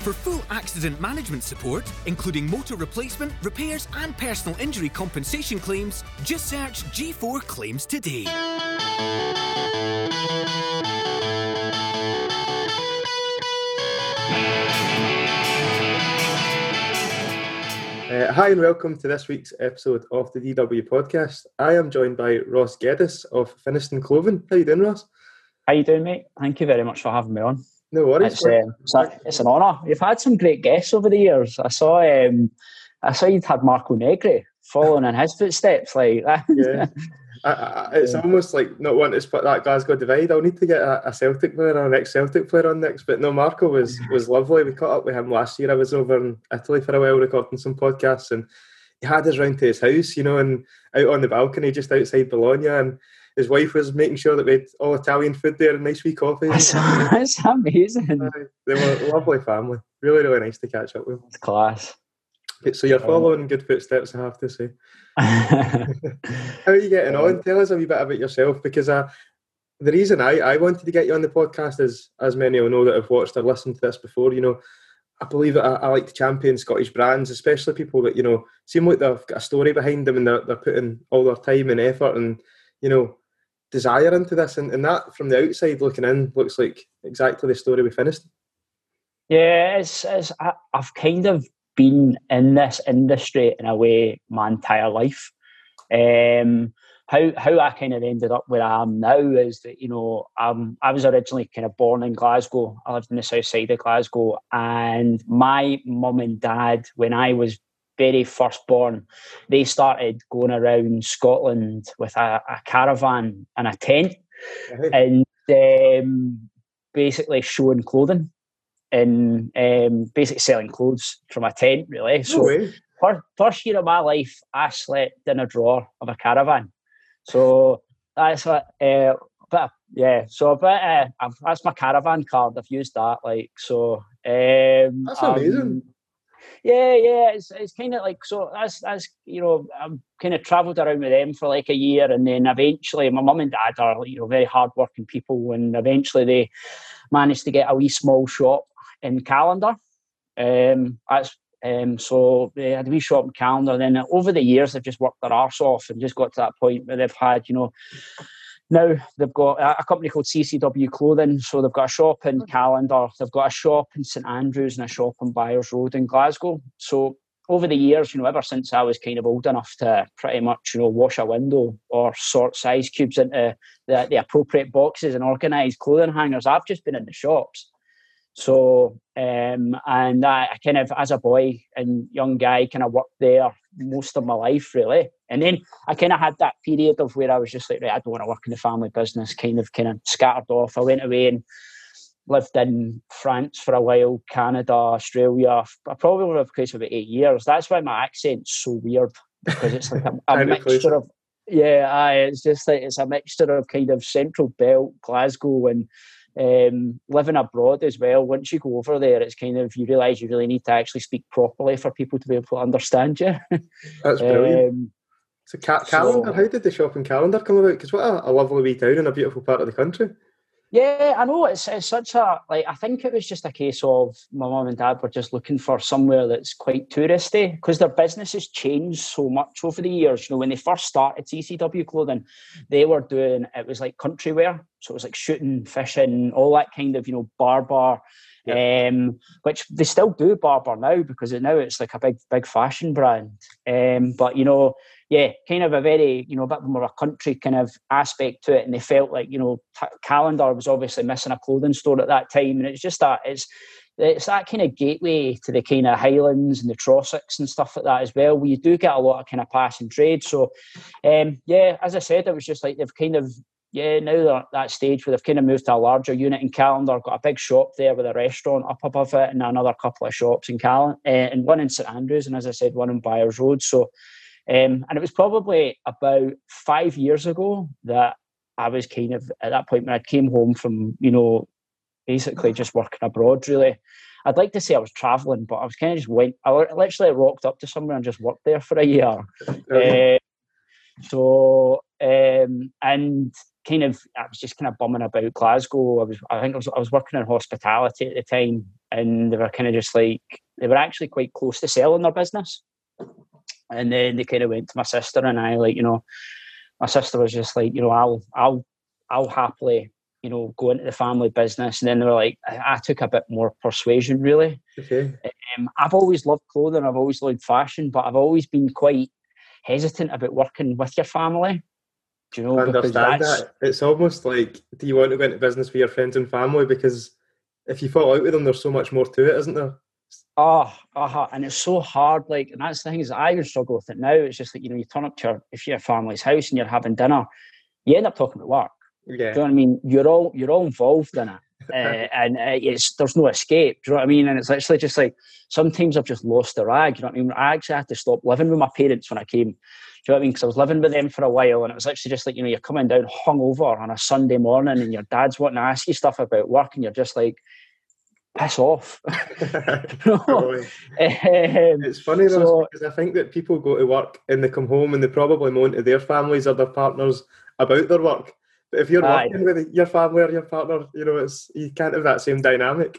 For full accident management support, including motor replacement, repairs, and personal injury compensation claims, just search G4 Claims today. Uh, hi and welcome to this week's episode of the DW podcast. I am joined by Ross Geddes of Finnieston Clothing. How you doing, Ross? How you doing, mate? Thank you very much for having me on. No worries. It's, uh, it's, a, it's an honour. You've had some great guests over the years. I saw um, I saw you'd had Marco Negri following in his footsteps. Like that. yeah, I, I, it's almost like not wanting to split that Glasgow divide. I'll need to get a, a Celtic player or an ex-Celtic player on next. But no, Marco was was lovely. We caught up with him last year. I was over in Italy for a while recording some podcasts, and he had us round to his house, you know, and out on the balcony just outside Bologna, and his wife was making sure that we had all Italian food there and nice wee coffee. That's, that's amazing. Uh, they were a lovely family. Really, really nice to catch up with. It's class. So you're following good footsteps, I have to say. How are you getting on? Tell us a wee bit about yourself because uh, the reason I, I wanted to get you on the podcast is, as many will know that have watched or listened to this before, you know, I believe that I, I, like to champion Scottish brands, especially people that, you know, seem like they've got a story behind them and they're, they're putting all their time and effort and, you know, desire into this. And, and that, from the outside looking in, looks like exactly the story we finished. Yeah, it's, it's I, I've kind of been in this industry in a way my entire life. Um, how how I kind of ended up where I am now is that you know um, I was originally kind of born in Glasgow. I lived in the south side of Glasgow, and my mum and dad, when I was very first born, they started going around Scotland with a, a caravan and a tent, and um, basically showing clothing and um, basically selling clothes from a tent, really. So, first, first year of my life, I slept in a drawer of a caravan. So that's what, uh, but yeah, so but uh, I've, that's my caravan card. I've used that, like so. Um, that's amazing. Um, yeah, yeah, it's it's kind of like so. That's that's you know I've kind of travelled around with them for like a year, and then eventually my mum and dad are you know very hardworking people, and eventually they managed to get a wee small shop in Callander. Um, that's um, so they had a wee shop in Callander. Then over the years, they've just worked their arse off and just got to that point where they've had, you know, now they've got a, company called CCW Clothing. So they've got a shop in Callander, they've got a shop in St Andrews, and a shop on Byres Road in Glasgow. So over the years, you know, ever since I was kind of old enough to pretty much, you know, wash a window or sort size cubes into the, the appropriate boxes and organise clothing hangers, I've just been in the shops. So, um, and I, I, kind of, as a boy and young guy, kind of worked there most of my life, really. And then I kind of had that period of where I was just like, right, I don't want to work in the family business, kind of, kind of scattered off. I went away and lived in France for a while, Canada, Australia. I probably lived a place for about eight years. That's why my accent's so weird because it's like a, a mixture of, yeah, aye, it's just like it's a mixture of kind of Central Belt, Glasgow, and um, living abroad as well, once you go over there, it's kind of you realise you really need to actually speak properly for people to be able to understand you. That's brilliant. Um, so, ca- Callander, so, how did the shop in Callander come about? Because what a, a lovely wee town and a beautiful part of the country. Yeah, I know it's, it's such a like. I think it was just a case of my mum and dad were just looking for somewhere that's quite touristy because their business has changed so much over the years. You know, when they first started CCW clothing, they were doing it was like country wear, so it was like shooting, fishing, all that kind of you know Barbour, yeah. um, which they still do Barbour now because now it's like a big big fashion brand. Um, but you know, yeah, kind of a very, you know, a bit more of a country kind of aspect to it. And they felt like, you know, t- Callander was obviously missing a clothing store at that time. And it's just that, it's, it's that kind of gateway to the kind of Highlands and the Trossachs and stuff like that as well, where you do get a lot of kind of passing trade. So, um, yeah, as I said, it was just like they've kind of, yeah, now they're at that stage where they've kind of moved to a larger unit in Callander, got a big shop there with a restaurant up above it, and another couple of shops in Callander, uh, and one in St Andrews, and as I said, one in Byres Road. So, um, and it was probably about five years ago that I was kind of at that point when I came home from, you know, basically just working abroad, really. I'd like to say I was traveling, but I was kind of just went, I literally rocked up to somewhere and just worked there for a year. uh, so, um, and kind of I was just kind of bumming about Glasgow. I was I think I was, I was working in hospitality at the time, and they were kind of just like they were actually quite close to selling their business. And then they kind of went to my sister and I, like you know, my sister was just like, you know, I'll I'll I'll happily you know, go into the family business. And then they were like, I, I took a bit more persuasion, really. Okay. Um, I've always loved clothing, I've always loved fashion, but I've always been quite hesitant about working with your family. Do you know? I understand that. It's almost like, do you want to go into business with your friends and family? Because if you fall out with them, there's so much more to it, isn't there? Oh, uh-huh. and it's so hard. Like, and that's the thing is, I even struggle with it now. It's just like you know, you turn up to your if you're a family's house and you're having dinner, you end up talking about work. Yeah. Do you know what I mean? You're all you're all involved in it, uh, and uh, it's there's no escape. Do you know what I mean? And it's literally just like sometimes I've just lost the rag. You know what I mean? I actually had to stop living with my parents when I came. Do you know what I mean? Because I was living with them for a while, and it was actually just like you know you're coming down hungover on a Sunday morning, and your dad's wanting to ask you stuff about work, and you're just like, piss off. um, it's funny though so, because I think that people go to work and they come home and they probably moan to their families or their partners about their work. But if you're Aye. working with your family or your partner, you know, it's you can't have that same dynamic.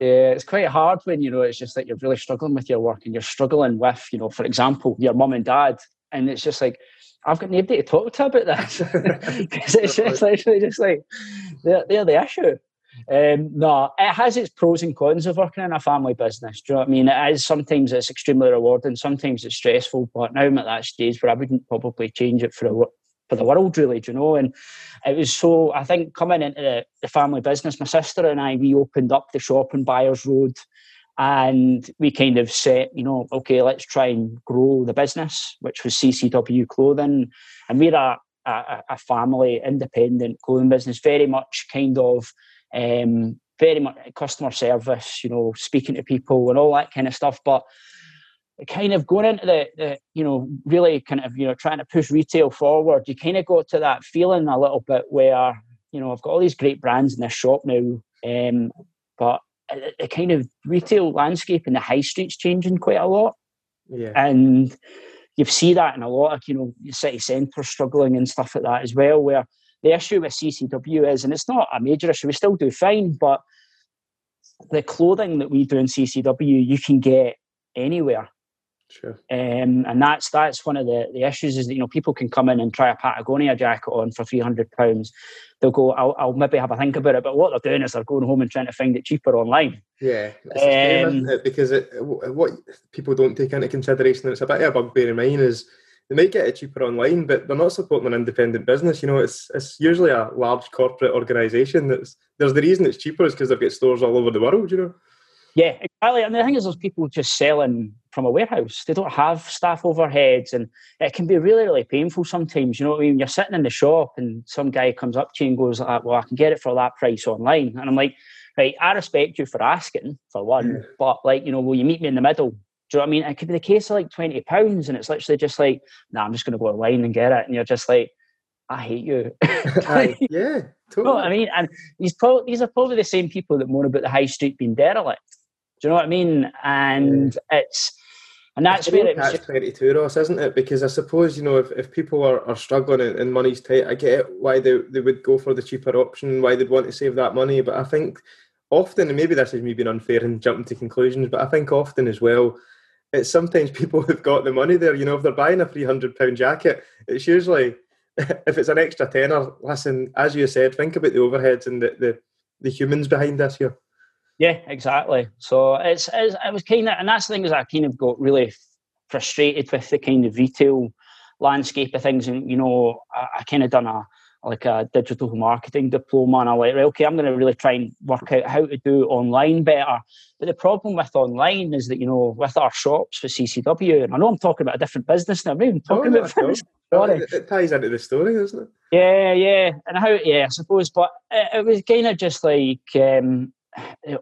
Yeah, it's quite hard when you know it's just like you're really struggling with your work and you're struggling with, you know, for example, your mum and dad, and it's just like I've got nobody to talk to about this because it's just literally just like they're, they're the issue. Um, no, it has its pros and cons of working in a family business. Do you know what I mean? It is sometimes it's extremely rewarding, sometimes it's stressful. But now I'm at that stage where I wouldn't probably change it for a, for the world, really. Do you know? And it was so. I think coming into the, the family business, my sister and I we opened up the shop in Byres Road, and we kind of said, you know, okay, let's try and grow the business, which was CCW Clothing, and we're a, a, a family independent clothing business, very much kind of. Um, very much customer service, you know, speaking to people and all that kind of stuff. But kind of going into the, the, you know really kind of you know trying to push retail forward you kind of got to that feeling a little bit where you know i've got all these great brands in this shop now um, but the kind of retail landscape in the high street's changing quite a lot yeah and you see that in a lot of you know city centres struggling and stuff like that as well where the issue with ccw is and it's not a major issue we still do fine but the clothing that we do in ccw you can get anywhere Sure. Um, and that's that's one of the, the issues is that you know people can come in and try a Patagonia jacket on for three hundred pounds. They'll go, I'll, I'll, maybe have a think about it, but what they're doing is they're going home and trying to find it cheaper online. Yeah, um, it? because it, what people don't take into consideration, and it's a bit of a bugbear in mine, is they might get it cheaper online, but they're not supporting an independent business. You know, it's it's usually a large corporate organisation that's there's the reason it's cheaper is because they've got stores all over the world. You know. Yeah, exactly. And the thing is, there's people just selling from a warehouse. They don't have staff overheads, and it can be really, really painful sometimes. You know what I mean? You're sitting in the shop, and some guy comes up to you and goes, ah, "Well, I can get it for that price online," and I'm like, "Right, I respect you for asking for one, yeah. but like, you know, will you meet me in the middle?" Do you know what I mean? It could be the case of like twenty pounds, and it's literally just like, "Nah, I'm just going to go online and get it," and you're just like, "I hate you." like, yeah, totally. You know I mean? And these probably these are probably the same people that moan about the high street being derelict. Do you know what I mean? And yeah. it's and that's where it's catch twenty two, Ross, isn't it? Because I suppose you know if, if people are, are struggling and, and money's tight, I get why they they would go for the cheaper option, why they'd want to save that money. But I think often, and maybe this is me being unfair and jumping to conclusions, but I think often as well, it's sometimes people who've got the money there. You know, if they're buying a three hundred pound jacket, it's usually if it's an extra tenner. Listen, as you said, think about the overheads and the the, the humans behind this here. Yeah, exactly. So it's, it's it was kind of, and that's the thing is I kind of got really frustrated with the kind of retail landscape of things, and you know, I, I kind of done a like a digital marketing diploma, and I like, right, okay, I'm going to really try and work out how to do online better. But the problem with online is that you know, with our shops for CCW, and I know I'm talking about a different business now. I'm even talking oh, about. Sorry. It, it ties into the story, doesn't it? Yeah, yeah, and how? Yeah, I suppose, but it, it was kind of just like. Um,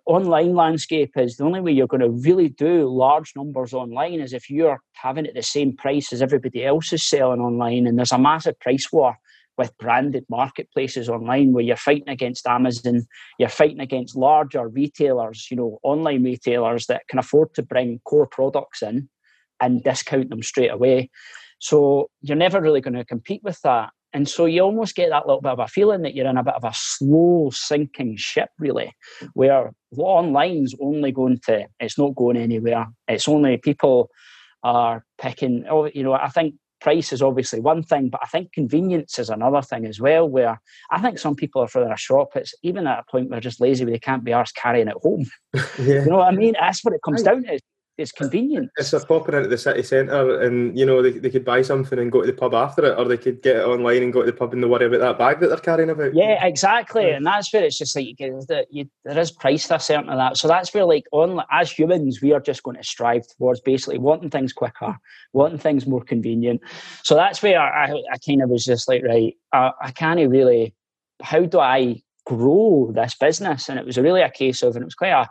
online landscape is the only way you're going to really do large numbers online is if you're having it the same price as everybody else is selling online and there's a massive price war with branded marketplaces online where you're fighting against Amazon, you're fighting against larger retailers, you know, online retailers that can afford to bring core products in and discount them straight away. So you're never really going to compete with that. And so you almost get that little bit of a feeling that you're in a bit of a slow sinking ship, really, where online's only going to, it's not going anywhere. It's only people are picking, oh, you know, I think price is obviously one thing, but I think convenience is another thing as well. Where I think some people are for their shop, it's even at a point where they're just lazy, where they can't be arsed carrying it home. yeah. You know what I mean? That's what it comes down to it's convenient. It's a popping into the city centre, and you know they, they could buy something and go to the pub after it, or they could get it online and go to the pub and worry about that bag that they're carrying about. Yeah, exactly, yeah. and that's where it's just like you get that. You, there is price to a certain of that, so that's where like on as humans we are just going to strive towards basically wanting things quicker, wanting things more convenient. So that's where I, I kind of was just like, right, I, I can't really. How do I grow this business? And it was really a case of, and it was quite a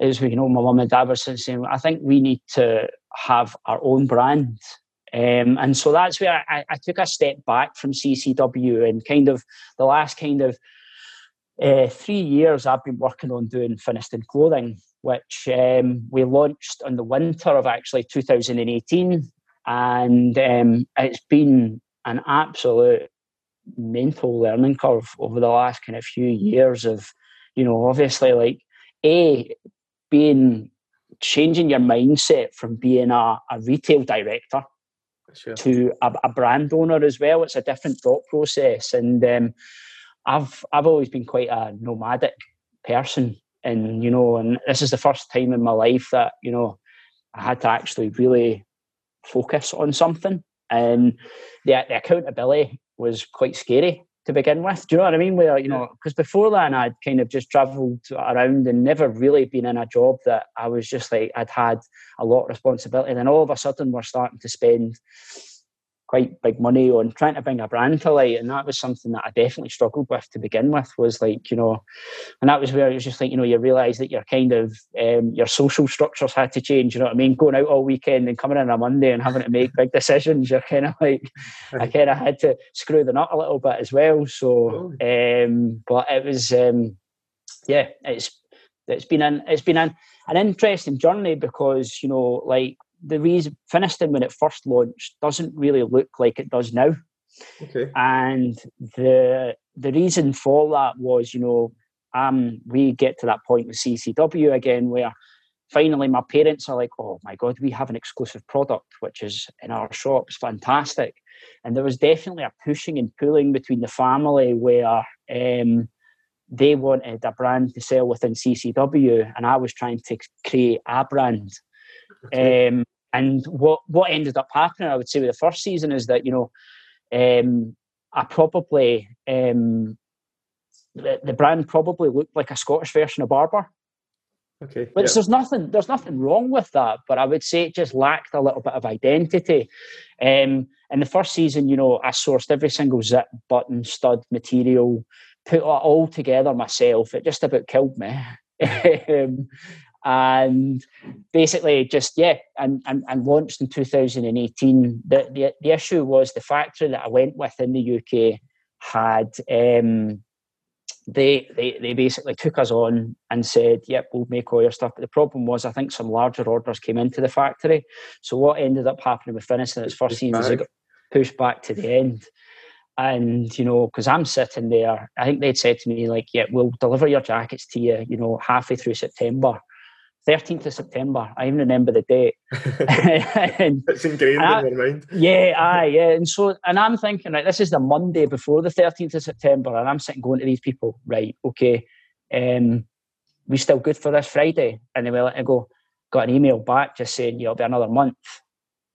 is you know my mum and dad were saying I think we need to have our own brand. Um, and so that's where I, I, took a step back from CCW and kind of the last kind of uh, three years I've been working on doing Finnieston clothing which um, we launched in the winter of actually 2018 and um, it's been an absolute mental learning curve over the last kind of few years of you know obviously like a being changing your mindset from being a, a retail director sure. to a, a, brand owner as well. It's a different thought process, and um, I've I've always been quite a nomadic person, and you know, and this is the first time in my life that you know I had to actually really focus on something, and the, the accountability was quite scary to begin with. Do you know what I mean? Where you know, because before that, I'd kind of just travelled around and never really been in a job that I was just like I'd had a lot of responsibility. And then all of a sudden, we're starting to spend quite big money on trying to bring a brand to light and that was something that I definitely struggled with to begin with was like you know and that was where it was just like you know you realize that your kind of um, your social structures had to change you know what I mean going out all weekend and coming in on a Monday and having to make big decisions you're kind of like I kind of had to screw the nut a little bit as well so oh. um, but it was um, yeah it's it's been an it's been an, an interesting journey because you know like the reason Finnieston when it first launched doesn't really look like it does now. Okay. And the the reason for that was, you know, um, we get to that point with CCW again where finally my parents are like, oh my god, we have an exclusive product which is in our shops, fantastic. And there was definitely a pushing and pulling between the family where um, they wanted a brand to sell within CCW, and I was trying to create a brand. Um, and what what ended up happening, I would say, with the first season is that you know, um, I probably um, the, the brand probably looked like a Scottish version of Barbour. Okay. But there's nothing there's nothing wrong with that, but I would say it just lacked a little bit of identity. Um, in the first season, you know, I sourced every single zip, button, stud, material, put it all together myself. It just about killed me. um, and basically just yeah and, and, and launched in 2018 the, the the issue was the factory that i went with in the uk had um, they, they they basically took us on and said yep we'll make all your stuff. But the problem was i think some larger orders came into the factory. So what ended up happening with Finnieston its first season is it got pushed back to the end. And you know because i'm sitting there i think they'd said to me like yeah we'll deliver your jackets to you you know halfway through september 13th of September. I even remember the date. and, it's ingrained I, in your mind. Yeah, aye, yeah. And so, and I'm thinking, right, this is the Monday before the 13th of September, and I'm sitting going to these people, right, okay, um, we still good for this Friday? And they were letting go. Got an email back just saying, yeah, it'll be another month.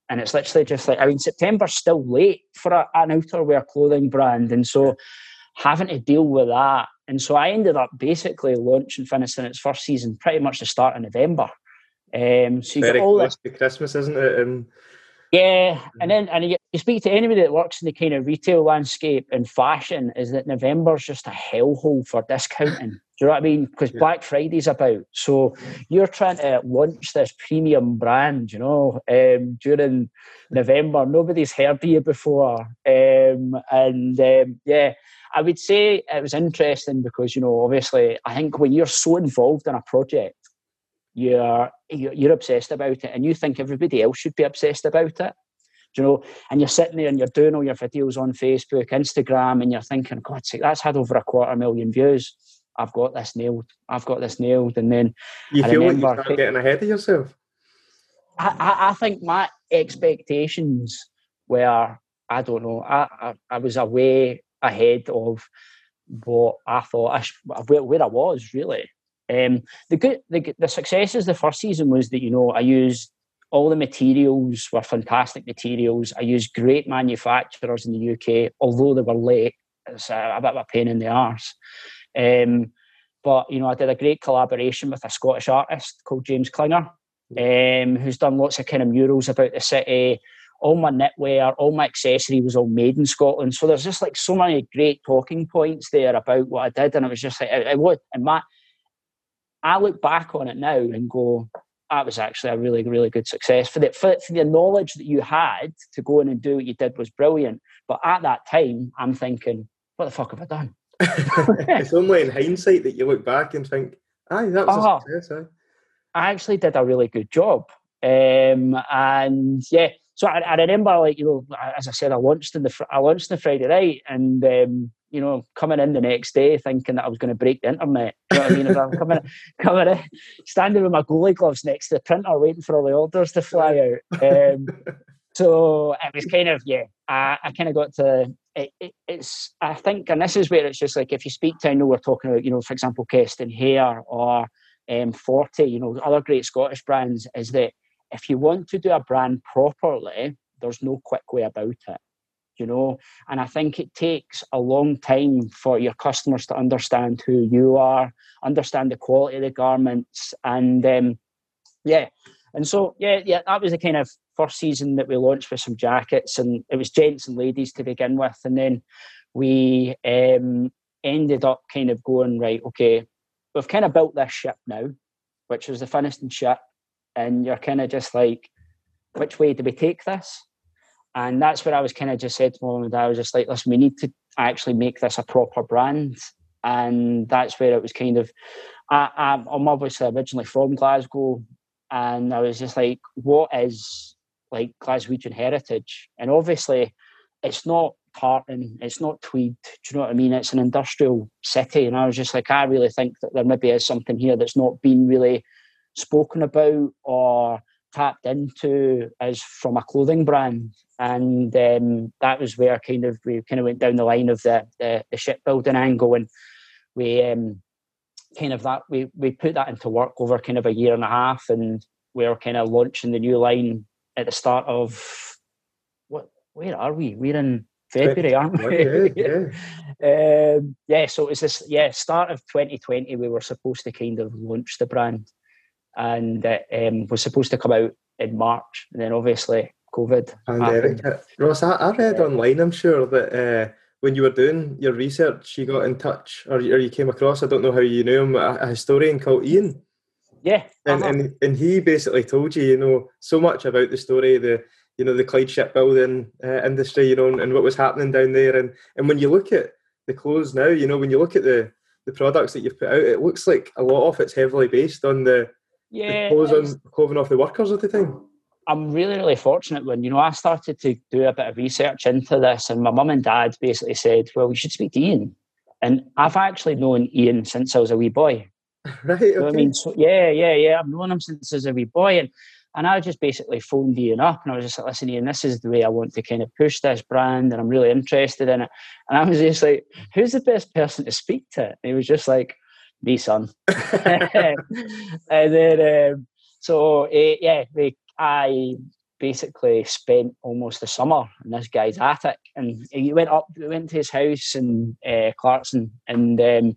And it's literally just like, I mean, September's still late for a, an outerwear clothing brand. And so having to deal with that and so I ended up basically launching Finnieston its first season pretty much the start of November. Um, so you Very all close to Christmas, isn't it? And yeah, and then and you, you, speak to anybody that works in the kind of retail landscape and fashion, is that November's just a hellhole for discounting. Do you know what I mean? Because yeah. Black Friday's about, so you're trying to launch this premium brand, you know, um, during November. Nobody's heard of you before, um, and um, yeah, I would say it was interesting because you know, obviously, I think when you're so involved in a project, you're you're obsessed about it, and you think everybody else should be obsessed about it. you know, and you're sitting there and you're doing all your videos on Facebook, Instagram, and you're thinking, God, sake, that's had over a quarter million views. I've got this nailed. I've got this nailed. And then you I feel like you start getting ahead of yourself. I, I, I think my expectations were, I don't know, I, I, I was away ahead of what I thought I sh- where, where I was really. Um, the good, the, the successes the first season was that you know I used all the materials were fantastic materials. I used great manufacturers in the UK, although they were late. It's a, a bit of a pain in the arse. Um, but you know, I did a great collaboration with a Scottish artist called James Klinger, um, who's done lots of kind of murals about the city. All my knitwear, all my accessory was all made in Scotland. So there's just like so many great talking points there about what I did, and it was just like it, it was. And my, I look back on it now and go, that was actually a really, really good success. For the, for, for the knowledge that you had to go in and do what you did was brilliant. But at that time, I'm thinking, what the fuck have I done? it's only in hindsight that you look back and think, aye, that was oh, a success. Aye. I actually did a really good job. Um, and yeah, so I, I, remember, like you know, as I said, I launched in the I launched the Friday night, and um, you know, coming in the next day thinking that I was going to break the internet. You know what I mean? I'm coming, coming in, standing with my goalie gloves next to the printer, waiting for all the orders to fly out. Um, so it was kind of yeah. I, I kind of got to. It, it, it's I think, and this is where it's just like if you speak to, I know we're talking about, you know, for example, Kestin Hare or um, Forte, you know, other great Scottish brands, is that if you want to do a brand properly, there's no quick way about it you know? And i think it takes a long time for your customers to understand who you are understand the quality of the garments and um, yeah. And so yeah yeah that was the kind of first season that we launched with some jackets and it was gents and ladies to begin with and then we um, ended up kind of going right okay we've kind of built this ship now which was the Finnieston ship and you're kind of just like which way do we take this and that's where I was kind of just said to mom and dad, I was just like, listen, we need to actually make this a proper brand. And that's where it was kind of, I, I'm obviously originally from Glasgow. And I was just like, what is like Glaswegian heritage? And obviously, it's not tartan, it's not tweed. Do you know what I mean? It's an industrial city. And I was just like, I really think that there maybe is something here that's not been really spoken about or tapped into as from a clothing brand, and um, that was where kind of we kind of went down the line of the the, the shipbuilding angle, and we um, kind of that we we put that into work over kind of a year and a half, and we are kind of launching the new line at the start of what? Where are we? We're in February, aren't we? yeah, yeah. um, yeah, so it was this, yeah, start of 2020, we were supposed to kind of launch the brand and it um, was supposed to come out in March, and then obviously COVID. Pandemic. Ross, I, I read online, I'm sure that uh, when you were doing your research, you got in touch, or, or you came across, I don't know how you knew him, a, a historian called Ian. Yeah, and, uh-huh. and and he basically told you, you know, so much about the story, the you know the Clyde shipbuilding uh, industry, you know, and, and what was happening down there, and and when you look at the clothes now, you know, when you look at the the products that you've put out, it looks like a lot of it's heavily based on the yeah, closing, clothing off the workers at the time. I'm really, really fortunate when you know I started to do a bit of research into this, and my mum and dad basically said, "Well, we should speak to Ian." And I've actually known Ian since I was a wee boy. right. Okay. So, I mean, so, yeah, yeah, yeah. I've known him since I was a wee boy, and and I just basically phoned Ian up, and I was just like, "Listen, Ian, this is the way I want to kind of push this brand, and I'm really interested in it." And I was just like, "Who's the best person to speak to?" And he was just like, me son. and then, um, so uh, yeah, we, I basically spent almost the summer in this guy's attic, and he went up, we went to his house in uh, Clarkston, and um,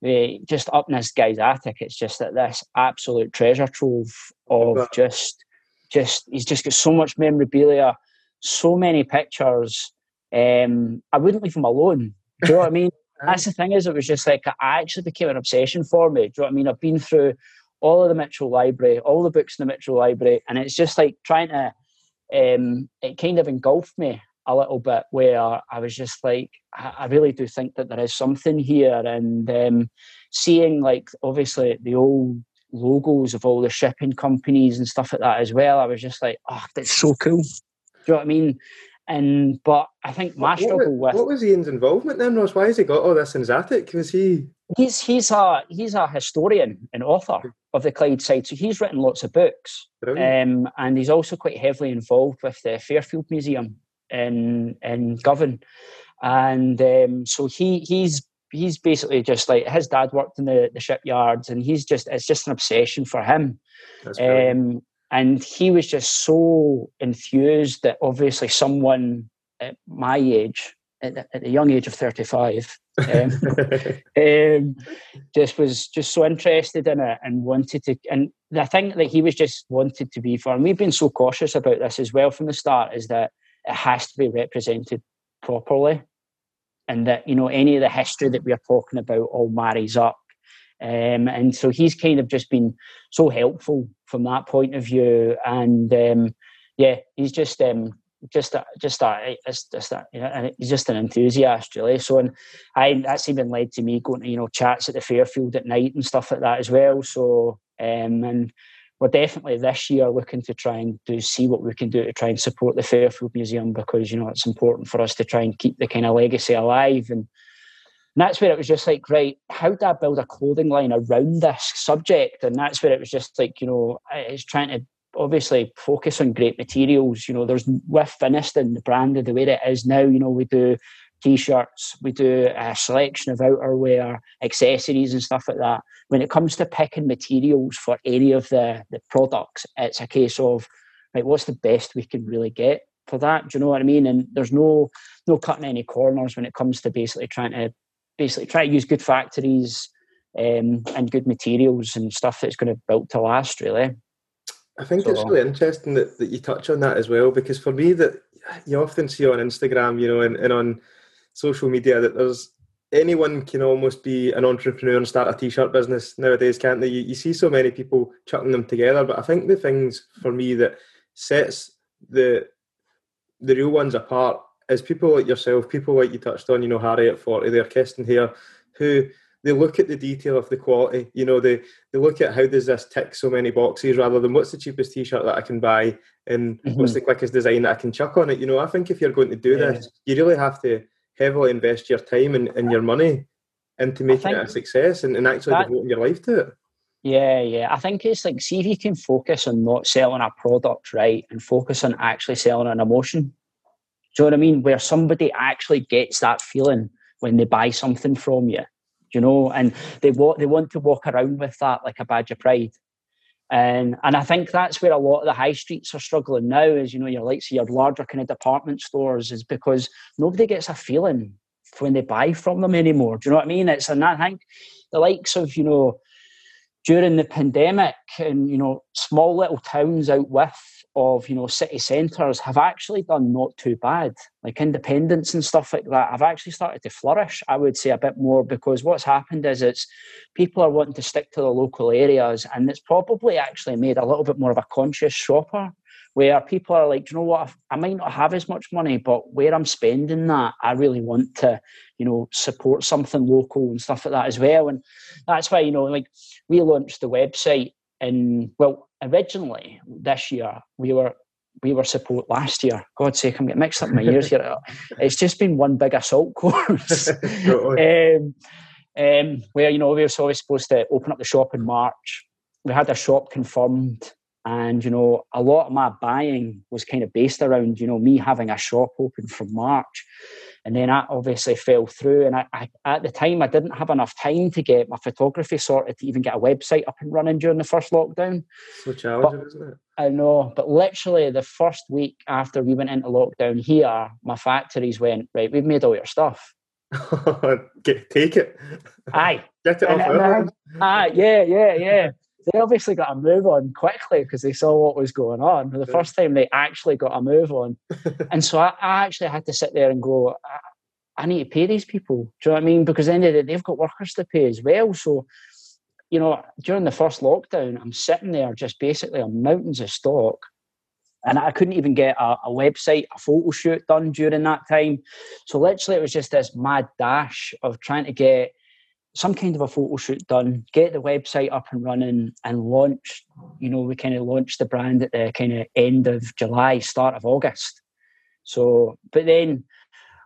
we, just up in this guy's attic, it's just that this absolute treasure trove of just, just he's just got so much memorabilia, so many pictures. Um, I wouldn't leave him alone. Do you know what I mean? That's the thing is, it was just like I actually became an obsession for me. Do you know what I mean? I've been through all of the Mitchell Library, all the books in the Mitchell Library, and it's just like trying to. Um, it kind of engulfed me a little bit, where I was just like, I, really do think that there is something here, and um, seeing like obviously the old logos of all the shipping companies and stuff like that as well. I was just like, oh, that's so cool. Do you know what I mean? And but I think my what, struggle what, with what was Ian's involvement then, Ross? Why has he got all this in his attic? Was he? he's he's a he's a historian and author of the Clyde side, so he's written lots of books, um, and he's also quite heavily involved with the Fairfield Museum in in Govan, and um, so he he's he's basically just like his dad worked in the, the shipyards, and he's just it's just an obsession for him. Um, and he was just so enthused that obviously someone at my age, at the, at the young age of 35, um, um, just was just so interested in it and wanted to. And the thing that he was just wanted to be for, and we've been so cautious about this as well from the start, is that it has to be represented properly, and that you know any of the history that we are talking about all marries up. Um, and so he's kind of just been so helpful from that point of view. And um, yeah, he's just um, just a, just a, just a, he's just an enthusiast really. So and I that's even led to me going to you know chats at the Fairfield at night and stuff like that as well. So um, and we're definitely this year looking to try and do see what we can do to try and support the Fairfield Museum because you know it's important for us to try and keep the kind of legacy alive and. And that's where it was just like, right, how do I build a clothing line around this subject? And that's where it was just like, you know, it's trying to obviously focus on great materials. You know, there's with Finnieston, the brand of the way it is now, you know, we do t-shirts, we do a selection of outerwear, accessories and stuff like that. When it comes to picking materials for any of the, the products, it's a case of right, what's the best we can really get for that? Do you know what I mean? And there's no no cutting any corners when it comes to basically trying to basically try to use good factories um, and good materials and stuff that's going to build to last really. I think so, it's really interesting that, that you touch on that as well, because for me, that you often see on Instagram, you know, and, and on social media that there's anyone can almost be an entrepreneur and start a t-shirt business nowadays, can't they? You, you see so many people chucking them together, but I think the things for me that sets the the real ones apart is people like yourself, people like you touched on, you know, Harry at 40 there, Kestin Hare, who they look at the detail of the quality. You know, they they look at how does this tick so many boxes rather than what's the cheapest T-shirt that I can buy and mm-hmm. what's the quickest design that I can chuck on it. You know, I think if you're going to do yeah. this, you really have to heavily invest your time and, and your money into making it a success and, and actually that, devoting your life to it. Yeah, yeah. I think it's like see if you can focus on not selling a product right and focus on actually selling an emotion. Do you know what I mean? Where somebody actually gets that feeling when they buy something from you you know, and they want they want to walk around with that like a badge of pride. And and I think that's where a lot of the high streets are struggling now, is you know, your likes of your larger kind of department stores, is because nobody gets a feeling when they buy from them anymore. Do you know what I mean? It's and I think the likes of, you know, during the pandemic and you know, small little towns out with of you know city centres have actually done not too bad. Like independence and stuff like that have actually started to flourish i would say a bit more because what's happened is it's people are wanting to stick to the local areas and it's probably actually made a little bit more of a conscious shopper where people are like you know what i might not have as much money but where i'm spending that i really want to you know support something local and stuff like that as well and that's why you know like we launched the website and well originally this year we were we were support last year. God's sake, I'm getting mixed up in my years here. It's just been one big assault course. um, um, where you know we were always supposed to open up the shop in March. We had a shop confirmed, and you know a lot of my buying was kind of based around you know me having a shop open from March and then that obviously fell through. And I, I, at the time, I didn't have enough time to get my photography sorted to even get a website up and running during the first lockdown. So challenging, but, isn't it? I know, but literally the first week after we went into lockdown here, my factories went right. We've made all your stuff. get take it. Aye. Get it off. Aye, yeah, yeah, yeah they obviously got a move on quickly because they saw what was going on. The first time they actually got a move on. and so I, I, actually had to sit there and go, I, I, need to pay these people. Do you know what I mean? Because then they, they've got workers to pay as well. So, you know, during the first lockdown, I'm sitting there just basically on mountains of stock. And I couldn't even get a, a website, a photo shoot done during that time. So literally, it was just this mad dash of trying to get some kind of a photo shoot done, get the website up and running, and launch. You know, we kind of launched the brand at the kind of end of July, start of August. So, but then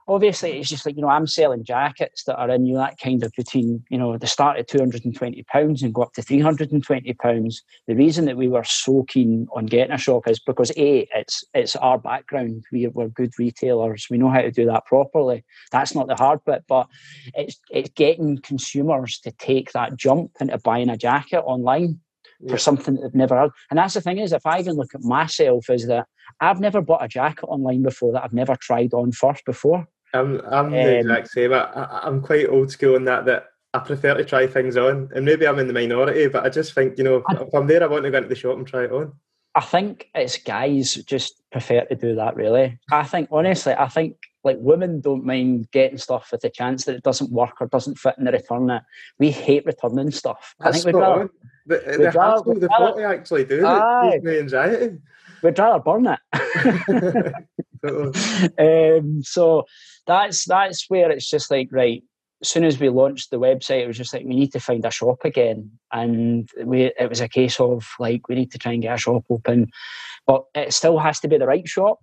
obviously it's just like you know i'm selling jackets that are in you know, that kind of between you know they start at 220 pounds and go up to 320 pounds the reason that we were so keen on getting a shop is because a it's it's our background we, we're good retailers we know how to do that properly that's not the hard bit but it's it's getting consumers to take that jump into buying a jacket online yeah. for something that they've never had. And that's the thing is, if I even look at myself, is that I've never bought a jacket online before that I've never tried on first before. I'm I'm the um, exact same. I, I'm quite old school in that that I prefer to try things on, and maybe I'm in the minority, but I just think you know I, if I'm there, I want to go into the shop and try it on. I think it's guys just prefer to do that. Really, I think honestly, I think like women don't mind getting stuff with the chance that it doesn't work or doesn't fit, and they return it. We hate returning stuff. That's I think we'd rather, the, the, we'd rather, the rather, actually do aye, it. me anxiety. We'd rather burn it. um, so that's that's where it's just like right. As soon as we launched the website, it was just like we need to find a shop again, and we it was a case of like we need to try and get a shop open, but it still has to be the right shop,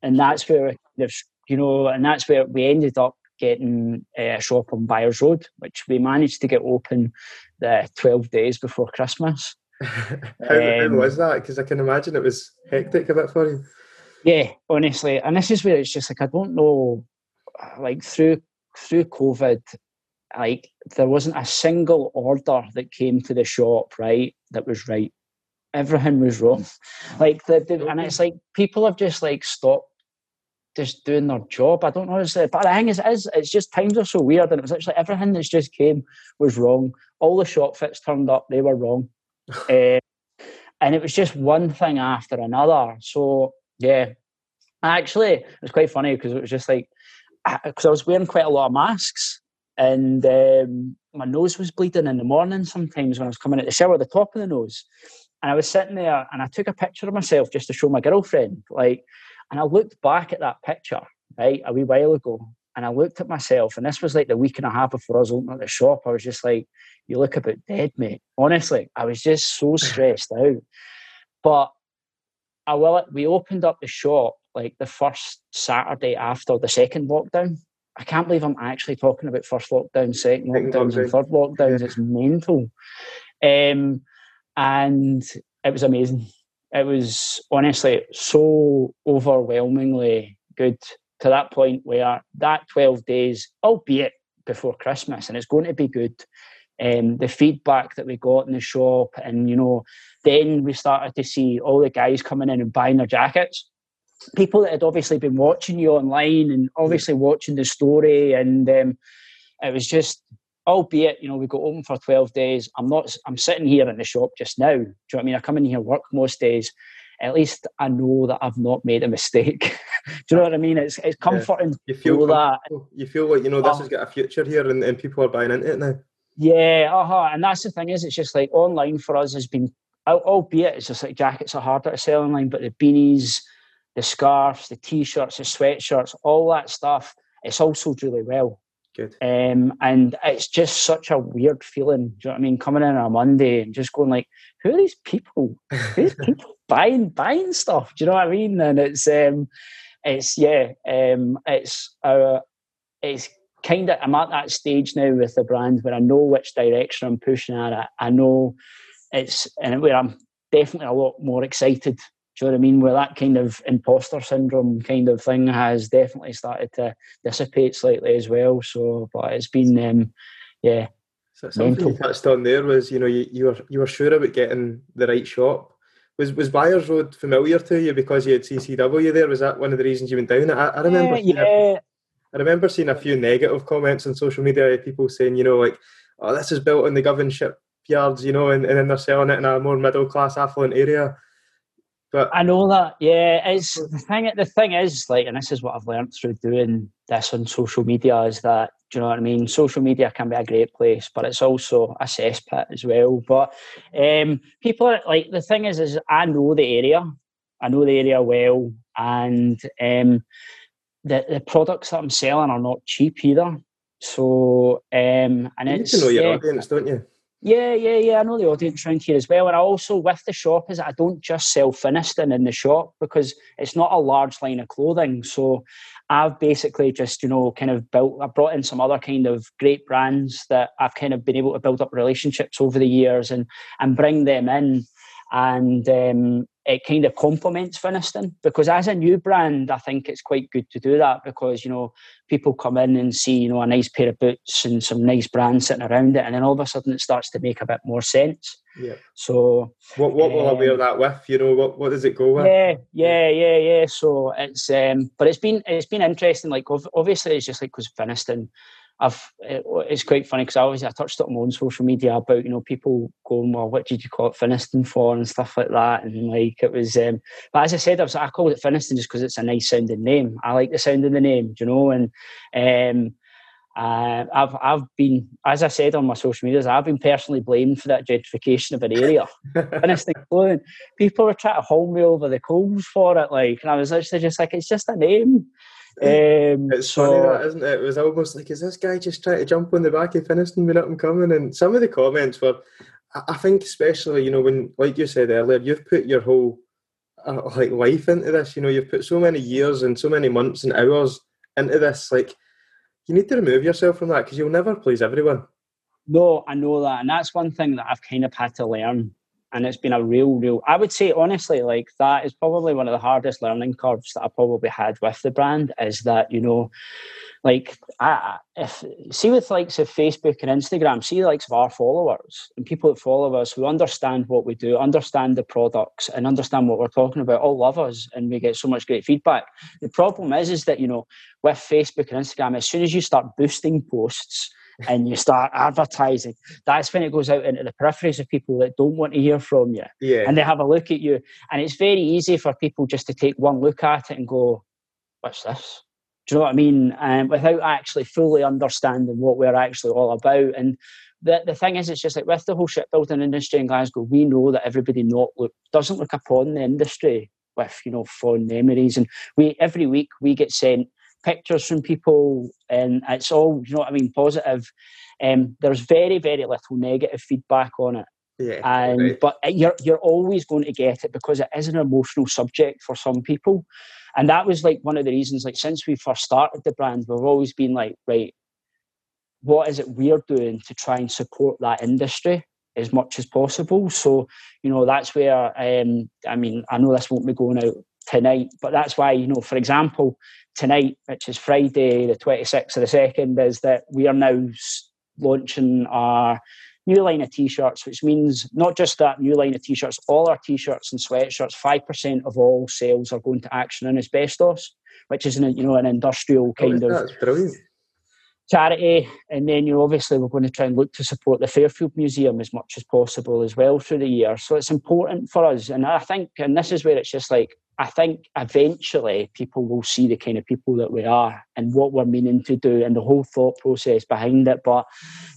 and that's where there's you know, and that's where we ended up getting a shop on Byres Road, which we managed to get open the 12 days before Christmas. how, um, how was that? Because I can imagine it was hectic a bit for you. Yeah, honestly, and this is where it's just like I don't know, like through through COVID, like there wasn't a single order that came to the shop right that was right. Everything was wrong. Like the, the and it's like people have just like stopped just doing their job. I don't know. It's, but the thing is, it's, it's just times are so weird, and it was actually everything that's just came was wrong. All the shop fits turned up, they were wrong, uh, and it was just one thing after another. So yeah, actually, it was quite funny because it was just like because I was wearing quite a lot of masks, and um, my nose was bleeding in the morning sometimes when I was coming out the shower, the top of the nose. And I was sitting there and I took a picture of myself just to show my girlfriend. Like, and I looked back at that picture, right, a wee while ago, and I looked at myself, and this was like the week and a half before us opening the shop. I was just like, you look about dead, mate. Honestly, I was just so stressed out. But I will we opened up the shop like the first Saturday after the second lockdown. I can't believe I'm actually talking about first lockdown, second lockdowns, and third lockdowns. It's mental. Um, and it was amazing it was honestly so overwhelmingly good to that point where that 12 days, albeit before Christmas, and it's going to be good. Um, the feedback that we got in the shop, and you know, then we started to see all the guys coming in and buying their jackets. People that had obviously been watching you online and obviously watching the story, and um, it was just albeit you know we go open for 12 days i'm not i'm sitting here in the shop just now. Do you know what i mean? I come in here work most days. At least i know that i've not made a mistake. Do you know what i mean? It's it's comforting yeah. you feel that. you feel like you know this uh, has got a future here and, and people are buying into it now yeah uh-huh. and that's the thing is it's just like online for us has been albeit it's just like jackets are harder to sell online but the beanies the scarves the t-shirts the sweatshirts all that stuff it's all sold really well Good. Um, and it's just such a weird feeling. Do you know what I mean? Coming in on a Monday and just going like, who are these people? Who's people buying buying stuff? Do you know what I mean? And it's um, it's yeah, um, it's uh, it's kind of I'm at that stage now with the brand where I know which direction I'm pushing at. I know it's and where I'm definitely a lot more excited do you know what I mean? Where that kind of imposter syndrome kind of thing has definitely started to dissipate slightly as well. So, but it's been, um, yeah. So something you touched on there was, you know, you, you were you were sure about getting the right shop. Was was Byres Road familiar to you because you had CCW there? Was that one of the reasons you went down? I, I remember. Yeah, yeah. I remember seeing a few negative comments on social media, people saying, you know, like, "Oh, this is built on the Govan shipyards," you know, and, and then they're selling it in a more middle class, affluent area. But I know that, yeah. It's the thing. The thing is, like, and this is what I've learned through doing this on social media is that, do you know what I mean? Social media can be a great place, but it's also a cesspit as well. But um, people are like the thing is, is I know the area, I know the area well, and um, the the products that I'm selling are not cheap either. So, um, and you it's know your yeah, audience, don't you? Yeah, yeah, yeah. I know the audience around here as well. And I also, with the shop, is I don't just sell Finnieston in the shop because it's not a large line of clothing. So I've basically just, you know, kind of built, I brought in some other kind of great brands that I've kind of been able to build up relationships over the years and and bring them in. And um, it kind of complements Finnieston because as a new brand, I think it's quite good to do that because you know people come in and see you know a nice pair of boots and some nice brands sitting around it, and then all of a sudden it starts to make a bit more sense. Yeah. So what what will um, I wear um, that with? You know what what does it go with? Yeah, yeah, yeah, yeah. So it's um, but it's been it's been interesting. Like obviously it's just like because Finnieston I've it's quite funny because I always I touched it on my own social media about you know people going well what did you call it Finnieston for? and stuff like that and like it was um, but as I said I was I called it Finnieston just because it's a nice sounding name. I like the sound of the name you know? And um, uh, I've I've been as I said on my social medias I've been personally blamed for that gentrification of an area. Finnieston people were trying to haul me over the coals for it like and I was literally just like it's just a name um, it's so, funny that, isn't it? It was almost like, is this guy just trying to jump on the back of Finnieston when I'm coming? And some of the comments were, I think, especially, you know, when, like you said earlier, you've put your whole uh, like life into this. You know, you've put so many years and so many months and hours into this. Like, you need to remove yourself from that because you'll never please everyone. No, I know that, and that's one thing that I've kind of had to learn and it's been a real real i would say honestly like that is probably one of the hardest learning curves that i probably had with the brand is that you know like I, if see with likes of facebook and instagram see the likes of our followers and people that follow us who understand what we do understand the products and understand what we're talking about all love us and we get so much great feedback. The problem is is that you know with facebook and instagram as soon as you start boosting posts and you start advertising, that's when it goes out into the peripheries of people that don't want to hear from you. Yeah. And they have a look at you. And it's very easy for people just to take one look at it and go, What's this? Do you know what I mean? Um, without actually fully understanding what we're actually all about. And the, the thing is, it's just like with the whole shipbuilding industry in Glasgow, we know that everybody not look doesn't look upon the industry with you know fond memories, and we every week we get sent pictures from people, and it's all you know what I mean, positive. Um, there's very very little negative feedback on it. Yeah, and right. but you're you're always going to get it because it is an emotional subject for some people, and that was like one of the reasons. Like since we first started the brand, we've always been like, right, what is it we're doing to try and support that industry as much as possible? So you know that's where um, I mean I know this won't be going out tonight, but that's why you know, for example, tonight, which is Friday, the 26th of the 2nd, is that we are now launching our new line of t-shirts, which means not just that new line of t-shirts, all our t-shirts and sweatshirts, 5% of all sales are going to Action on Asbestos, which is an, you know, an industrial oh, kind oh, of brilliant. charity. And then you know, obviously we're going to try and look to support the Fairfield Museum as much as possible as well through the year. So it's important for us. And I think, and this is where it's just like I think eventually people will see the kind of people that we are and what we're meaning to do and the whole thought process behind it. But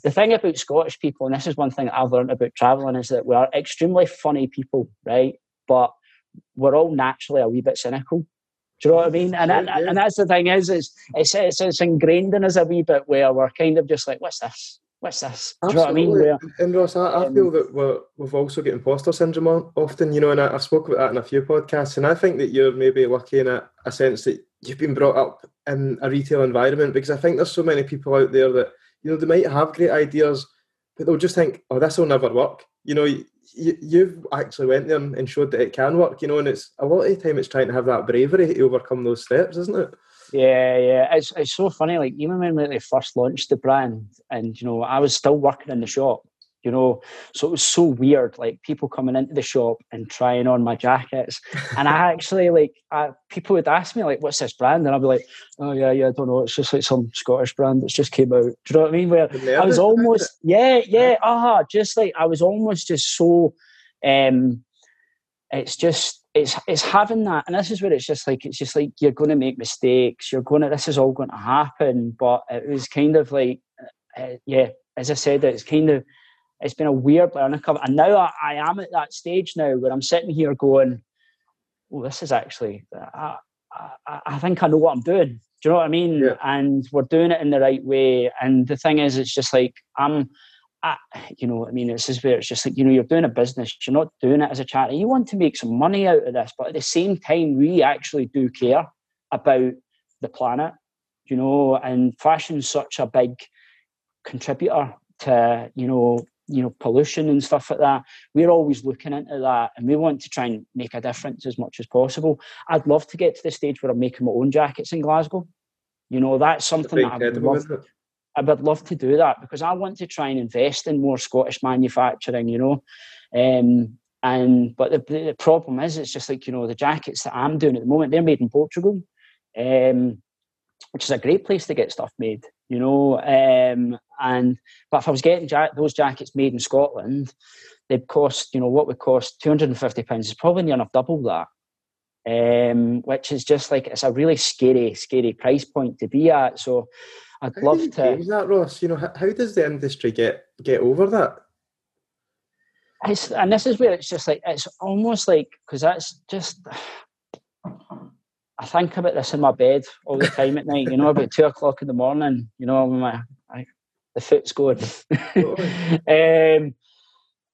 the thing about Scottish people, and this is one thing I've learned about travelling, is that we are extremely funny people, right? But we're all naturally a wee bit cynical. Do you know what I mean? And, and, and that's the thing is, is it's, it's, it's ingrained in us a wee bit where we're kind of just like, what's this? What's this? Do you know what I mean? Where, and Ross, I, I um, feel that we're, we've also got imposter syndrome often, you know, and I, have spoke about that in a few podcasts, and I think that you're maybe lucky in a, a sense that you've been brought up in a retail environment because I think there's so many people out there that, you know, they might have great ideas, but they'll just think, oh, this will never work. You know, you, you've actually went there and showed that it can work, you know, and it's a lot of the time it's trying to have that bravery to overcome those steps, isn't it? Yeah, yeah, it's it's so funny. Like even when they first launched the brand, and you know, I was still working in the shop. You know, so it was so weird. Like people coming into the shop and trying on my jackets, and I actually like I, people would ask me like, "What's this brand?" And I'd be like, "Oh yeah, yeah, I don't know. It's just like some Scottish brand that's just came out." Do you know what I mean? Where I was almost, yeah, yeah, aha, uh-huh, just like I was almost just so. um It's just it's it's having that, and this is where it's just like it's just like you're going to make mistakes. You're going to this is all going to happen, but it was kind of like, uh, yeah, as I said, it's kind of it's been a weird learning curve, and now I, I, am at that stage now where I'm sitting here going, "Oh, this is actually, I, I, I think I know what I'm doing." Do you know what I mean? Yeah. And we're doing it in the right way. And the thing is, it's just like I'm I, you know, I mean, this is where it's just like, you know, you're doing a business, you're not doing it as a charity. You want to make some money out of this, but at the same time, we actually do care about the planet, you know, and fashion's such a big contributor to, you know, you know, pollution and stuff like that. We're always looking into that and we want to try and make a difference as much as possible. I'd love to get to the stage where I'm making my own jackets in Glasgow. You know, that's something that I would love. I would love to do that because I want to try and invest in more Scottish manufacturing, you know. Um, and but the, the, problem is, it's just like you know the jackets that I'm doing at the moment. They're made in Portugal, um, which is a great place to get stuff made, you know. Um, and but if I was getting ja- those jackets made in Scotland, they'd cost you know what would cost two hundred and fifty pounds. It's probably near enough double that. Um, which is just like it's a really scary, scary price point to be at. So I'd how love to that, Ross. You know, how, how does the industry get get over that? It's, and this is where it's just like it's almost like because that's just I think about this in my bed all the time at night. You know, about two o'clock in the morning. You know, when my I, the foot's going. um,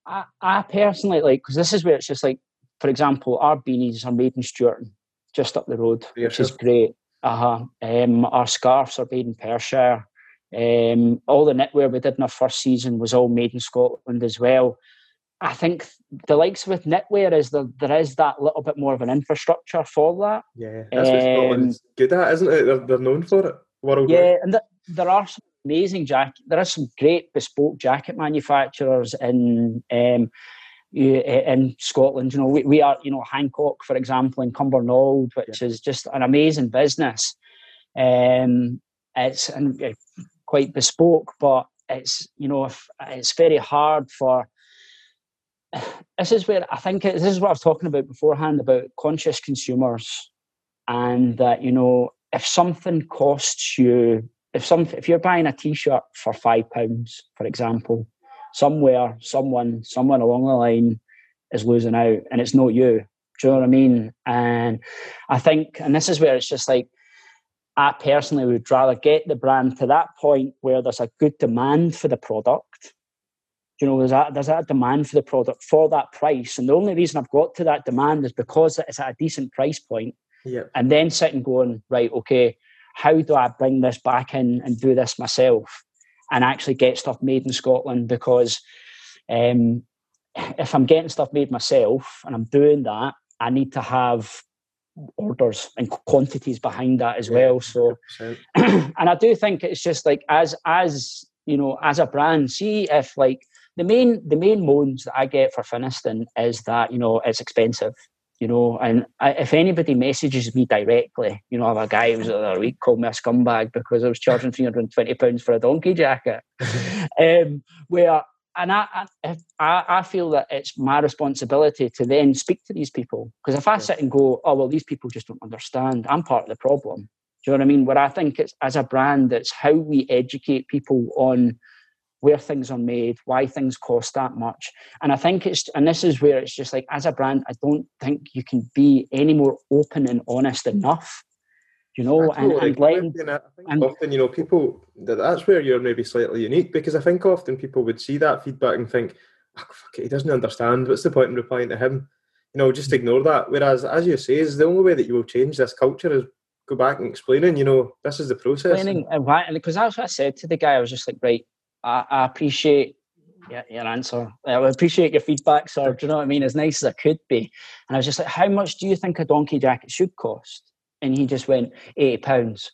I, I personally like because this is where it's just like, for example, our beanies are made in Stewarton, just up the road, which is great. Uh-huh. Um, our scarves are made in Perthshire. Um, all the knitwear we did in our first season was all made in Scotland as well. I think the likes with knitwear is there, there is that little bit more of an infrastructure for that. Yeah, that's what Scotland's um, good at, isn't it? They're, they're known for it worldwide. Yeah, and th- there are some amazing jacket. There are some great bespoke jacket manufacturers in um, in Scotland. You know, we, we are, you know, Hancock, for example, in Cumbernauld, which yeah. is just an amazing business. Um, it's and uh, quite bespoke, but it's you know, if, it's very hard for. This is where I think it, this is what I was talking about beforehand about conscious consumers, and that you know, if something costs you, if some, if you're buying a T-shirt for five pounds, for example, somewhere, someone, someone along the line is losing out, and it's not you. Do you know what I mean? And I think, and this is where it's just like, I personally would rather get the brand to that point where there's a good demand for the product. You know, there's that there's that demand for the product for that price, and the only reason I've got to that demand is because it's at a decent price point. Yep. And then sitting going right, okay, how do I bring this back in and do this myself? And actually get stuff made in Scotland because um, if I'm getting stuff made myself and I'm doing that, I need to have orders and quantities behind that as well. So, and I do think it's just like as as you know as a brand, see if like the main the main moans that I get for Finnieston is that you know it's expensive you know, and I, if anybody messages me directly, you know, I have a guy who was the other week called me a scumbag because I was charging three hundred and twenty pounds for a donkey jacket. um, where and I, I, I feel that it's my responsibility to then speak to these people because if I sit and go, oh well, these people just don't understand, I'm part of the problem. Do you know what I mean? Where I think it's as a brand, it's how we educate people on where things are made, why things cost that much. And I think it's, and this is where it's just like, as a brand, I don't think you can be any more open and honest enough. You know, and, and letting, I think and, often, you know, people that that's where you're maybe slightly unique because I think often people would see that feedback and think, oh, fuck it, he doesn't understand. What's the point in replying to him? You know, just mm. ignore that. Whereas, as you say, is the only way that you will change this culture is go back and explaining. You know, this is the process. Explaining uh, and why, because that's what I said to the guy. I was just like, right, I, I appreciate your, your answer. I appreciate your feedback, sir. Do you know what I mean? As nice as I could be. And I was just like, how much do you think a donkey jacket should cost? And he just went, 80 pounds.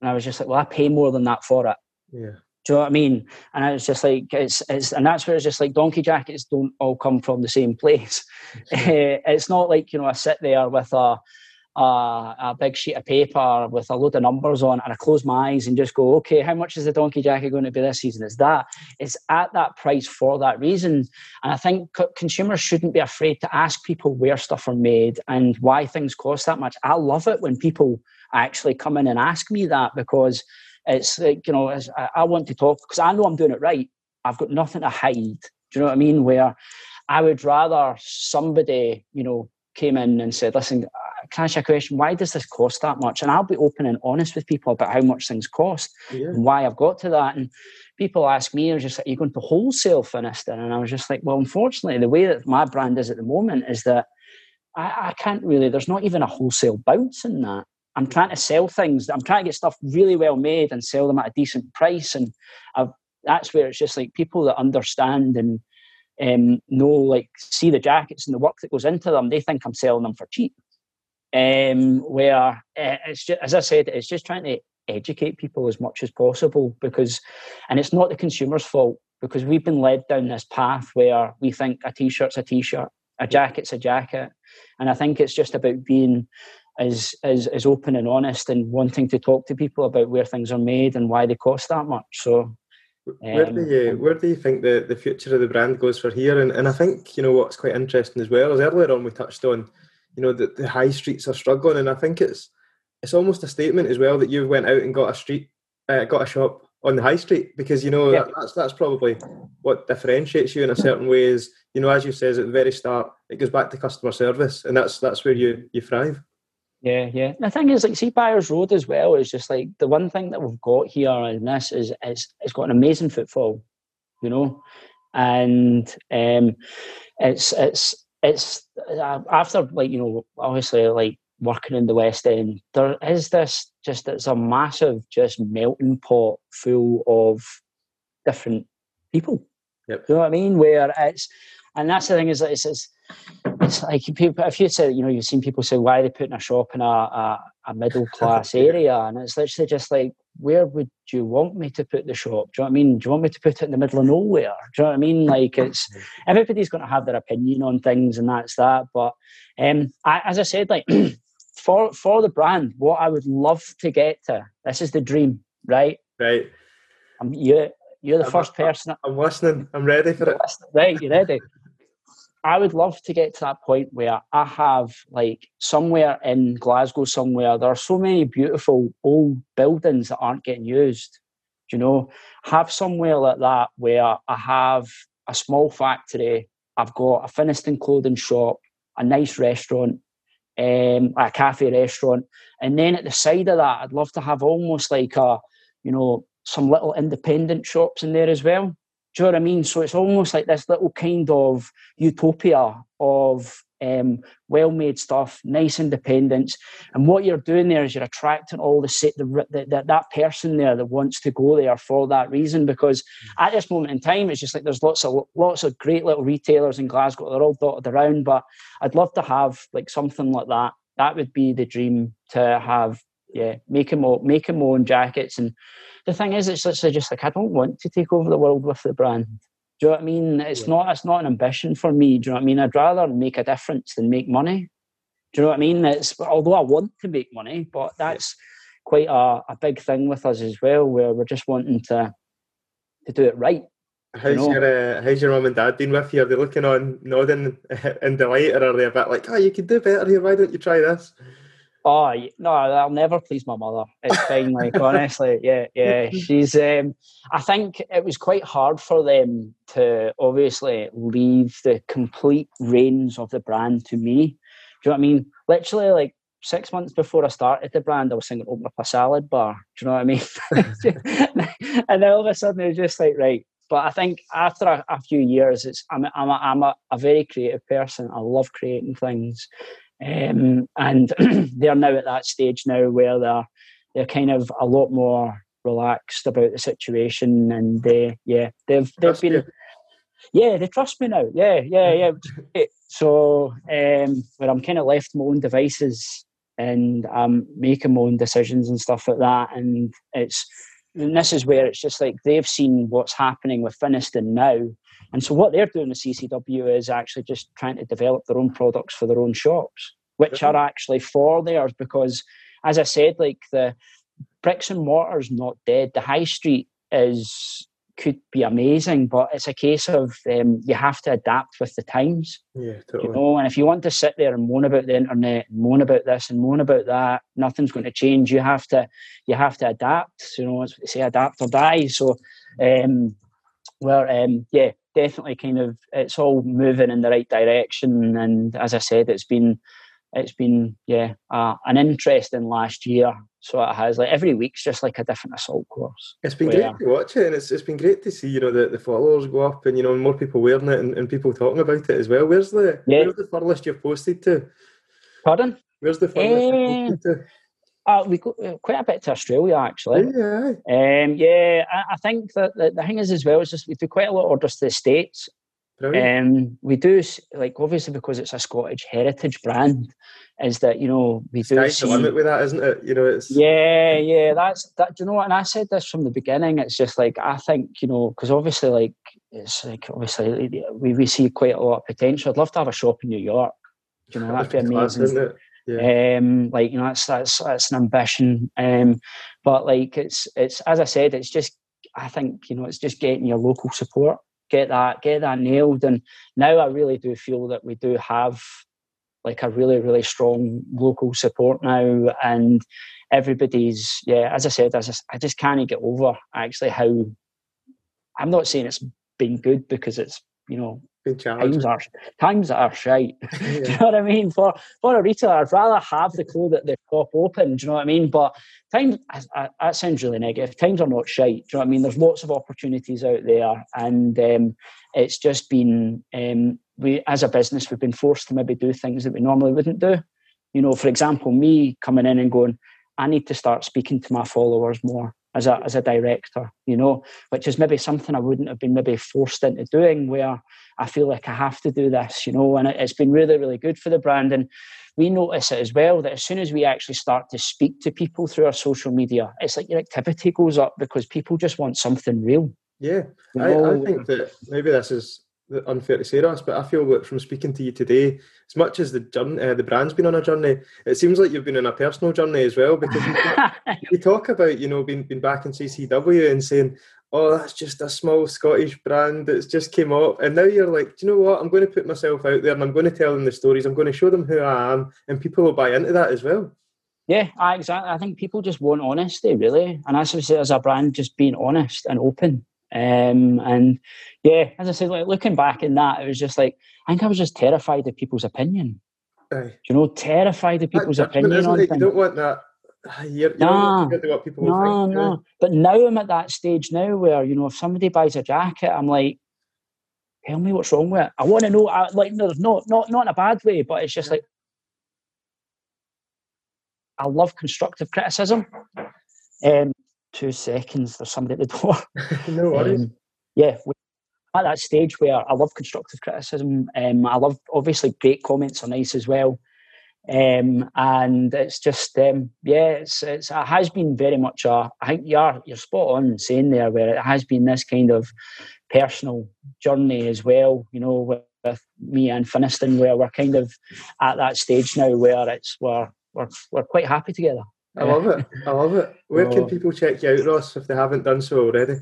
And I was just like, well, I pay more than that for it. Yeah. Do you know what I mean? And I was just like, it's, it's and that's where it's just like donkey jackets don't all come from the same place. Eh, it's not like, you know, I sit there with a, a, a, big sheet of paper with a load of numbers on and I close my eyes and just go, okay, how much is the donkey jacket going to be this season? Is that it's at that price for that reason. And I think consumers shouldn't be afraid to ask people where stuff are made and why things cost that much. I love it when people actually come in and ask me that because it's like, you know, I want to talk because I know I'm doing it right. I've got nothing to hide. Do you know what I mean? Where I would rather somebody, you know, came in and said, listen, can I ask you a question? Why does this cost that much? And I'll be open and honest with people about how much things cost yeah. and why I've got to that. And people ask me, "Are just like, are you going to wholesale Finnieston?" And I was just like, "Well, unfortunately, the way that my brand is at the moment is that I, I can't really. There's not even a wholesale bounce in that. I'm trying to sell things. I'm trying to get stuff really well made and sell them at a decent price. And I've, that's where it's just like people that understand and um, know, like, see the jackets and the work that goes into them. They think I'm selling them for cheap. Um, where uh, it's just, as I said, it's just trying to educate people as much as possible because, and it's not the consumer's fault because we've been led down this path where we think a t-shirt's a t-shirt, a jacket's a jacket, and I think it's just about being as as as open and honest and wanting to talk to people about where things are made and why they cost that much. So. where do you um, where do you think the, the future of the brand goes for here? And and I think you know what's quite interesting as well is earlier on we touched on, you know, that the high streets are struggling, and I think it's it's almost a statement as well that you went out and got a street, uh, got a shop on the high street because you know that, that's that's probably what differentiates you in a certain way. Is you know as you says at the very start, it goes back to customer service, and that's that's where you you thrive. Yeah, yeah. The thing is, like, see, Byres Road as well is just like the one thing that we've got here in this is is it's got an amazing footfall, you know, and um, it's it's it's uh, after like you know obviously like working in the West End, there is this just it's a massive just melting pot full of different people. Yep. You know what I mean? Where it's and that's the thing is that it's, it's it's like people if you say you know you've seen people say why are they putting a shop in a, a, a middle class area and it's literally just like where would you want me to put the shop do you know what I mean do you want me to put it in the middle of nowhere do you know what I mean like it's everybody's going to have their opinion on things and that's that but um I, as I said like for for the brand, what I would love to get to, this is the dream, right? Right. I'm, you, you're the I'm, 1st person. I'm listening. I'm ready for it. Right, you ready? I would love to get to that point where I have like somewhere in Glasgow, somewhere there are so many beautiful old buildings that aren't getting used. You know, have somewhere like that where I have a small factory, I've got a Finnieston clothing shop, a nice restaurant, um, a cafe restaurant. And then at the side of that, I'd love to have almost like a, you know, some little independent shops in there as well. Do you know what I mean? So it's almost like this little kind of utopia of um, well-made stuff, nice independence, and what you're doing there is you're attracting all the, the, the, that person there that wants to go there for that reason. Because at this moment in time, it's just like there's lots of lots of great little retailers in Glasgow. They're all dotted around, but I'd love to have like something like that. That would be the dream to have. Yeah, make them all, make them own jackets. And the thing is, it's literally just like I don't want to take over the world with the brand. Do you know what I mean? It's yeah. not it's not an ambition for me. Do you know what I mean? I'd rather make a difference than make money. Do you know what I mean? It's although I want to make money, but that's quite a, a big thing with us as well, where we're just wanting to to do it right. How's you know? your uh, how's your mum and dad been with you? Are they looking on, nodding in delight, or are they a bit like, "Oh, you could do better here. Why don't you try this?" Oh no, I'll never please my mother. It's fine. Like honestly, yeah, yeah. She's. Um, I think it was quite hard for them to obviously leave the complete reins of the brand to me. Do you know what I mean? Literally, like six months before I started the brand, I was thinking open up a salad bar. Do you know what I mean? and then all of a sudden it was just like right. But I think after a, a few years, it's I'm I'm a, I'm a, a very creative person. I love creating things. Um, and they're now at that stage now where they're they're kind of a lot more relaxed about the situation, and they yeah they've they've been. You. Yeah, they trust me now. Yeah, yeah, yeah. so, um, where I'm kind of left my own devices and I'm making my own decisions and stuff like that. And it's and this is where it's just like they've seen what's happening with Finnieston now, and so what they're doing with CCW is actually just trying to develop their own products for their own shops, which are actually for theirs because, as I said, like the bricks and mortar is not dead. The high street is could be amazing, but it's a case of um, you have to adapt with the times. Yeah, totally. You know, and if you want to sit there and moan about the internet, moan about this and moan about that, nothing's going to change. You have to, you have to adapt. You know, they say, adapt or die. So, um, well, um, yeah, definitely kind of it's all moving in the right direction. And as I said, it's been it's been yeah uh, an interesting last year. So it has like every week's just like a different assault course. It's been where, great to watch it, and it's it's been great to see you know the, the followers go up, and you know more people wearing it, and, and people talking about it as well. Where's the yeah. where's the furthest you've posted to? Pardon? Where's the furthest you've posted to? Uh, we go uh, quite a bit to Australia actually. Yeah, um, yeah. I, I think that the, the thing is as well is just we do quite a lot of orders to the states. Um, we do like obviously because it's a Scottish heritage brand, is that you know we do see, the limit with that, isn't it? You know, it's yeah, yeah. That's that. Do You know what? And I said this from the beginning. It's just like I think you know because obviously like it's like obviously we we see quite a lot of potential. I'd love to have a shop in New York. Do You know, that'd be amazing. Class, yeah. Um, like you know, that's that's that's an ambition. Um, but like it's it's as I said, it's just I think you know it's just getting your local support, get that get that nailed. And now I really do feel that we do have like a really really strong local support now, and everybody's yeah. As I said, I just I just can't get over actually how I'm not saying it's been good because it's you know times are times are shite. Yeah. do you know what I mean? For for a retailer, I'd rather have the clothes at the top open. Do you know what I mean? But times that sounds really negative. Times are not shite. Do you know what I mean? There's lots of opportunities out there, and um, it's just been um, we as a business we've been forced to maybe do things that we normally wouldn't do. You know, for example, me coming in and going, I need to start speaking to my followers more as a as a director, you know, which is maybe something I wouldn't have been maybe forced into doing where I feel like I have to do this, you know, and it's been really, really good for the brand. And we notice it as well that as soon as we actually start to speak to people through our social media, it's like your activity goes up because people just want something real. Yeah, you know? I, I think that maybe this is unfair to say, Ross, but I feel that from speaking to you today, as much as the journey, uh, the brand's been on a journey, it seems like you've been on a personal journey as well. Because you, talk, you talk about, you know, being, being back in CCW and saying, "Oh, that's just a small Scottish brand that's just came up," and now you're like, "Do you know what? I'm going to put myself out there and I'm going to tell them the stories. I'm going to show them who I am, and people will buy into that as well." Yeah, I, exactly. I think people just want honesty, really, and as I say, as a brand, just being honest and open um, and yeah, as I said, like looking back in that, it was just like I think I was just terrified of people's opinion. Aye. You know, terrified of people's opinion on things. You don't want that. You're, you nah, people no, think, no. But now I'm at that stage now where you know if somebody buys a jacket, I'm like, tell me what's wrong with it. I want to know. I, like, no, not not not in a bad way, but it's just like I love constructive criticism. Um, two seconds. There's somebody at the door. no worries. Um, yeah, at that stage where I love constructive criticism. Um, I love obviously great comments are nice as well. Um, and it's just um, yeah, it's, it's it has been very much a. I think you're you're spot on saying there where it has been this kind of personal journey as well. You know, with, with me and Finnieston, where we're kind of at that stage now where it's we're we're, we're quite happy together. I love it. I love it. Where can people check you out, Ross, if they haven't done so already?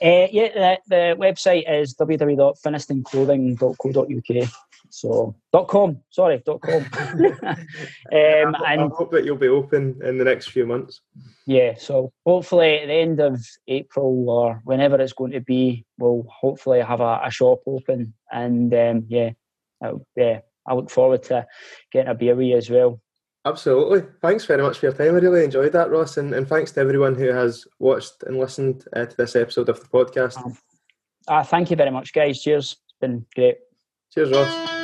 Uh, yeah, the, the website is www.finniestonclothing.co.uk. So dot com, sorry, dot com. um, and I hope that you'll be open in the next few months. Yeah, so hopefully at the end of April or whenever it's going to be, we'll hopefully have a, a shop open. And um, yeah, yeah, I look forward to getting a beer with you as well. Absolutely. Thanks very much for your time. I really enjoyed that, Ross. And, and thanks to everyone who has watched and listened uh, to this episode of the podcast. Uh, thank you very much, guys. Cheers. It's been great. Cheers, Ross.